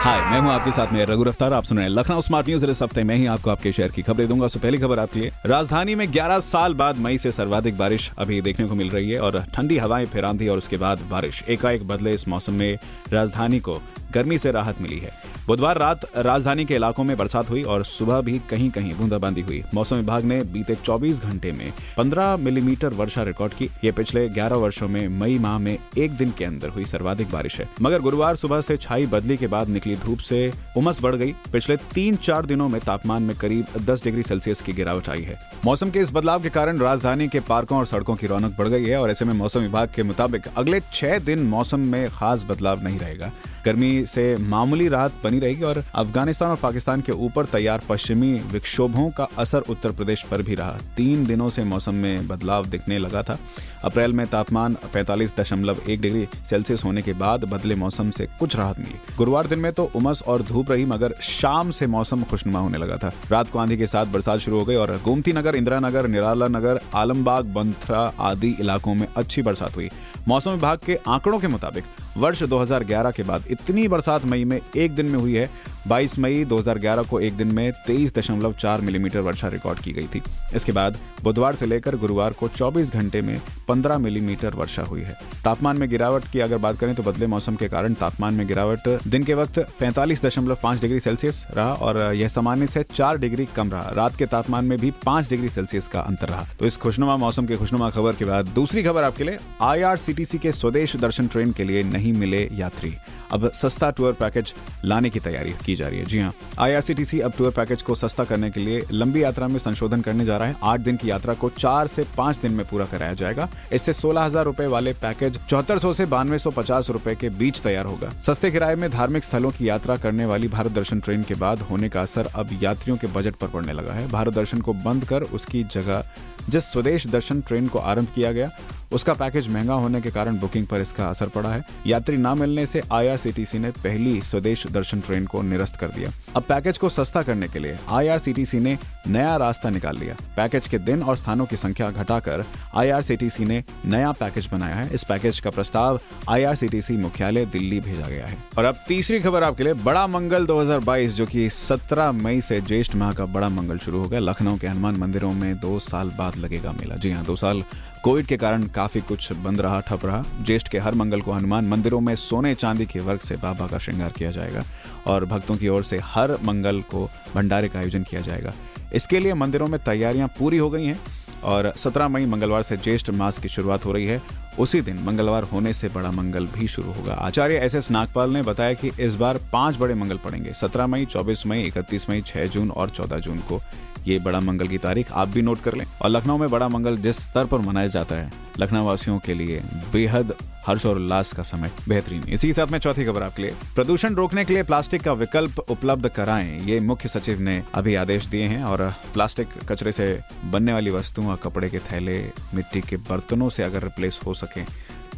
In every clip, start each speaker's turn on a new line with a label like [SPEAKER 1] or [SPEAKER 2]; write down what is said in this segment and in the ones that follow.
[SPEAKER 1] हाय मैं हूँ आपके साथ में रघु रफ्तार। आप सुन रहे हैं लखनऊ स्मार्ट न्यूज़ इस हफ़्ते मैं ही आपको आपके शहर की खबरें दूँगा। सो पहली खबर आपके लिए। राजधानी में 11 साल बाद मई से सर्वाधिक बारिश अभी देखने को मिल रही है और ठंडी हवाएँ फिर आंधी और उसके बाद बारिश। एकाएक बदले इस मौसम में राजधानी को गर्मी से राहत मिली है। बुधवार रात राजधानी के इलाकों में बरसात हुई और सुबह भी कहीं कहीं बूंदाबांदी हुई। मौसम विभाग ने बीते 24 घंटे में 15 मिलीमीटर वर्षा रिकॉर्ड की। ये पिछले 11 वर्षों में मई माह में एक दिन के अंदर हुई सर्वाधिक बारिश है। मगर गुरुवार सुबह से छाई बदली के बाद निकली धूप से उमस बढ़ गई। पिछले तीन चार दिनों में तापमान में करीब 10 डिग्री सेल्सियस की गिरावट आई है। मौसम के इस बदलाव के कारण राजधानी के पार्कों और सड़कों की रौनक बढ़ गई है और ऐसे में मौसम विभाग के मुताबिक अगले छह दिन मौसम में खास बदलाव नहीं रहेगा। गर्मी से मामूली राहत बनी रहेगी और अफ़गानिस्तान और पाकिस्तान के ऊपर तैयार पश्चिमी विक्षोभों का असर उत्तर प्रदेश पर भी रहा। तीन दिनों से मौसम में बदलाव दिखने लगा था। अप्रैल में तापमान 45.1 डिग्री सेल्सियस होने के बाद बदले मौसम से कुछ राहत मिली। गुरुवार दिन में तो उमस और धूप रही, मगर शाम से मौसम खुशनुमा होने लगा था। रात को आंधी के साथ बरसात शुरू हो गई और गोमती नगर, इंदिरा नगर, निराला नगर, आलमबाग, बंथरा आदि इलाकों में अच्छी बरसात हुई। मौसम विभाग के आंकड़ों के मुताबिक वर्ष 2011 के बाद इतनी बरसात मई में एक दिन में हुई है। 22 मई 2011 को एक दिन में 23.4 मिलीमीटर वर्षा रिकॉर्ड की गई थी। इसके बाद बुधवार से लेकर गुरुवार को 24 घंटे में 15 मिलीमीटर वर्षा हुई है। तापमान में गिरावट की अगर बात करें तो बदले मौसम के कारण तापमान में गिरावट दिन के वक्त 45.5 डिग्री सेल्सियस रहा और यह सामान्य से 4 डिग्री कम रहा। रात के तापमान में भी 5 डिग्री सेल्सियस का अंतर रहा। तो इस खुशनुमा मौसम के खुशनुमा खबर के बाद दूसरी खबर आपके लिए आईआरसीटीसी के स्वदेश दर्शन ट्रेन के लिए नहीं मिले यात्री। अब सस्ता टूर पैकेज लाने की तैयारी की जा रही है। जी हाँ आईआरसीटीसी अब टूर पैकेज को सस्ता करने के लिए लंबी यात्रा में संशोधन करने जा रहा है। आठ दिन की यात्रा को चार से पाँच दिन में पूरा कराया जाएगा। इससे सोलह हज़ार रूपए वाले पैकेज चौहत्तर सौ ऐसी बानवे सौ पचास रूपए के बीच तैयार होगा। सस्ते किराए में धार्मिक स्थलों की यात्रा करने वाली भारत दर्शन ट्रेन के बाद होने का असर अब यात्रियों के बजट पर पड़ने लगा है। भारत दर्शन को बंद कर उसकी जगह, जिस स्वदेश दर्शन ट्रेन को आरंभ किया गया उसका पैकेज महँगा होने के कारण बुकिंग पर इसका असर पड़ा है। यात्री न मिलने से आईआरसीटीसी ने पहली स्वदेश दर्शन ट्रेन को निरस्त कर दिया। अब पैकेज को सस्ता करने के लिए आईआरसीटीसी ने नया रास्ता निकाल लिया। पैकेज के दिन और स्थानों की संख्या घटाकर आईआरसीटीसी ने नया पैकेज बनाया है। इस पैकेज का प्रस्ताव आईआरसीटीसी मुख्यालय दिल्ली भेजा गया है। और अब तीसरी खबर आपके लिए, बड़ा मंगल 2022 जो कि 17 मई से ज्येष्ठ माह का बड़ा मंगल शुरू हो गया। लखनऊ के हनुमान मंदिरों में दो साल बाद लगेगा मेला। जी हाँ दो साल कोविड के कारण काफ़ी कुछ बंद रहा, ठप रहा। ज्येष्ठ के हर मंगल को हनुमान मंदिरों में सोने चांदी के वर्ग से बाबा का श्रृंगार किया जाएगा और भक्तों की ओर से हर मंगल को भंडारे का आयोजन किया जाएगा। इसके लिए मंदिरों में तैयारियाँ पूरी हो गई हैं और 17 मई मंगलवार से ज्येष्ठ मास की शुरुआत हो रही है। उसी दिन मंगलवार होने से बड़ा मंगल भी शुरू होगा। आचार्य एस एस नागपाल ने बताया कि इस बार पाँच बड़े मंगल पड़ेंगे। 17 मई 24 मई 31 मई 6 जून और 14 जून को। ये बड़ा मंगल की तारीख आप भी नोट कर लें। और लखनऊ में बड़ा मंगल जिस स्तर पर मनाया जाता है लखनऊ वासियों के लिए बेहद हर्ष और उल्लास का समय बेहतरीन। इसी के साथ में चौथी खबर आपके लिए। प्रदूषण रोकने के लिए प्लास्टिक का विकल्प उपलब्ध कराएँ, ये मुख्य सचिव ने अभी आदेश दिए हैं और प्लास्टिक कचरे से बनने वाली वस्तुओं और कपड़े के थैले, मिट्टी के बर्तनों से अगर रिप्लेस हो सके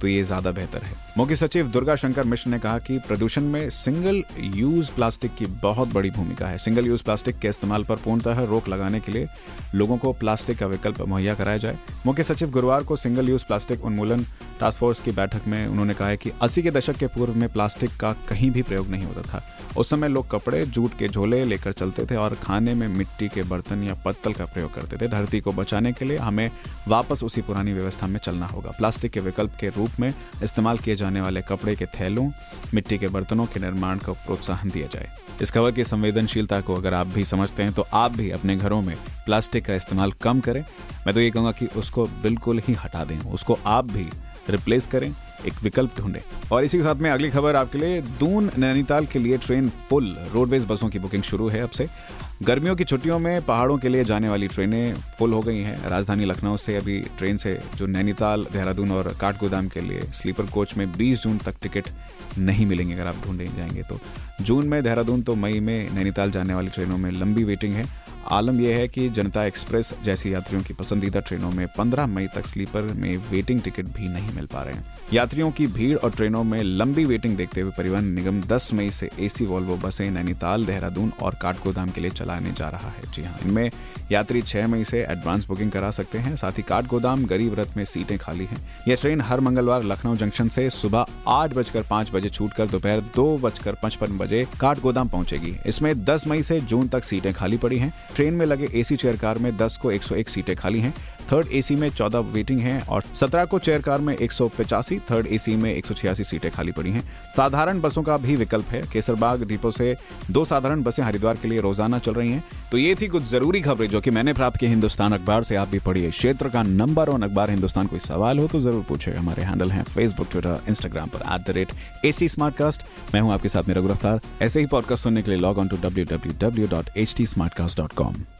[SPEAKER 1] तो ये ज़्यादा बेहतर है। मुख्य सचिव दुर्गा शंकर मिश्र ने कहा कि प्रदूषण में सिंगल यूज़ प्लास्टिक की बहुत बड़ी भूमिका है। सिंगल यूज़ प्लास्टिक के इस्तेमाल पर पूर्णतः रोक लगाने के लिए लोगों को प्लास्टिक का विकल्प मुहैया कराया जाए। मुख्य सचिव गुरुवार को सिंगल यूज़ प्लास्टिक उन्मूलन टास्क फोर्स की बैठक में उन्होंने कहा कि अस्सी के दशक के पूर्व में प्लास्टिक का कहीं भी प्रयोग नहीं होता था। उस समय लोग कपड़े, जूट के झोले लेकर चलते थे और खाने में मिट्टी के बर्तन या पत्तल का प्रयोग करते थे। धरती को बचाने के लिए हमें वापस उसी पुरानी व्यवस्था में चलना होगा। प्लास्टिक के विकल्प के रूप में इस्तेमाल किए जाने वाले कपड़े के थैलों, मिट्टी के बर्तनों के निर्माण को प्रोत्साहन दिया जाए। इस खबर की संवेदनशीलता को अगर आप भी समझते हैं तो आप भी अपने घरों में प्लास्टिक का इस्तेमाल कम करें। मैं तो ये कहूँगा कि उसको बिल्कुल ही हटा दें। उसको आप भी रिप्लेस करें, एक विकल्प ढूंढें। और इसी के साथ में अगली खबर आपके लिए, दून नैनीताल के लिए ट्रेन फुल रोडवेज़ बसों की बुकिंग शुरू है अब से। गर्मियों की छुट्टियों में पहाड़ों के लिए जाने वाली ट्रेनें फुल हो गई हैं। राजधानी लखनऊ से अभी ट्रेन से जो नैनीताल, देहरादून और काठगोदाम के लिए स्लीपर कोच में 20 जून तक टिकट नहीं मिलेंगे। अगर आप ढूंढे जाएँगे तो जून में, देहरादून तो मई में नैनीताल जाने वाली ट्रेनों में लंबी वेटिंग है। आलम यह है कि जनता एक्सप्रेस जैसी यात्रियों की पसंदीदा ट्रेनों में 15 मई तक स्लीपर में वेटिंग टिकट भी नहीं मिल पा रहे हैं। यात्रियों की भीड़ और ट्रेनों में लंबी वेटिंग देखते हुए परिवहन निगम 10 मई से एसी वॉल्वो बसें नैनीताल, देहरादून और काठगोदाम के लिए चलाने जा रहा है। जी हाँ इनमें यात्री छह मई से एडवांस बुकिंग करा सकते हैं, साथ ही काठगोदाम गरीब रथ में सीटें खाली हैं। यह ट्रेन हर मंगलवार लखनऊ जंक्शन से सुबह आठ बजकर पाँच बजे छूटकर दोपहर दो बजकर पचपन बजे काठगोदाम पहुंचेगी। इसमें 10 मई से जून तक सीटें खाली पड़ी हैं। ट्रेन में लगे एसी चेयर कार में 10 को 101 सीटें खाली हैं। थर्ड एसी में 14 वेटिंग हैं और 17 को चेयर कार में एक सौ पचासी, थर्ड एसी में एक सौ छियासी सीटें खाली पड़ी हैं। साधारण बसों का भी विकल्प है। केसरबाग डिपो से दो साधारण बसें हरिद्वार के लिए रोज़ाना चल रही हैं। तो ये थी कुछ ज़रूरी खबरें जो कि मैंने प्राप्त की हिंदुस्तान अखबार से। आप भी पढ़िए। क्षेत्र का नंबर वन अखबार हिंदुस्तान कोई सवाल हो तो ज़रूर पूछे। हमारे हैंडल हैं फेसबुक ट्विटर इंस्टाग्राम पर at the rate H T मैं हूँ आपके साथ मेरा गिरफ़्तार। ऐसे ही पॉडकास्ट सुनने के लिए log on to W W W dot H T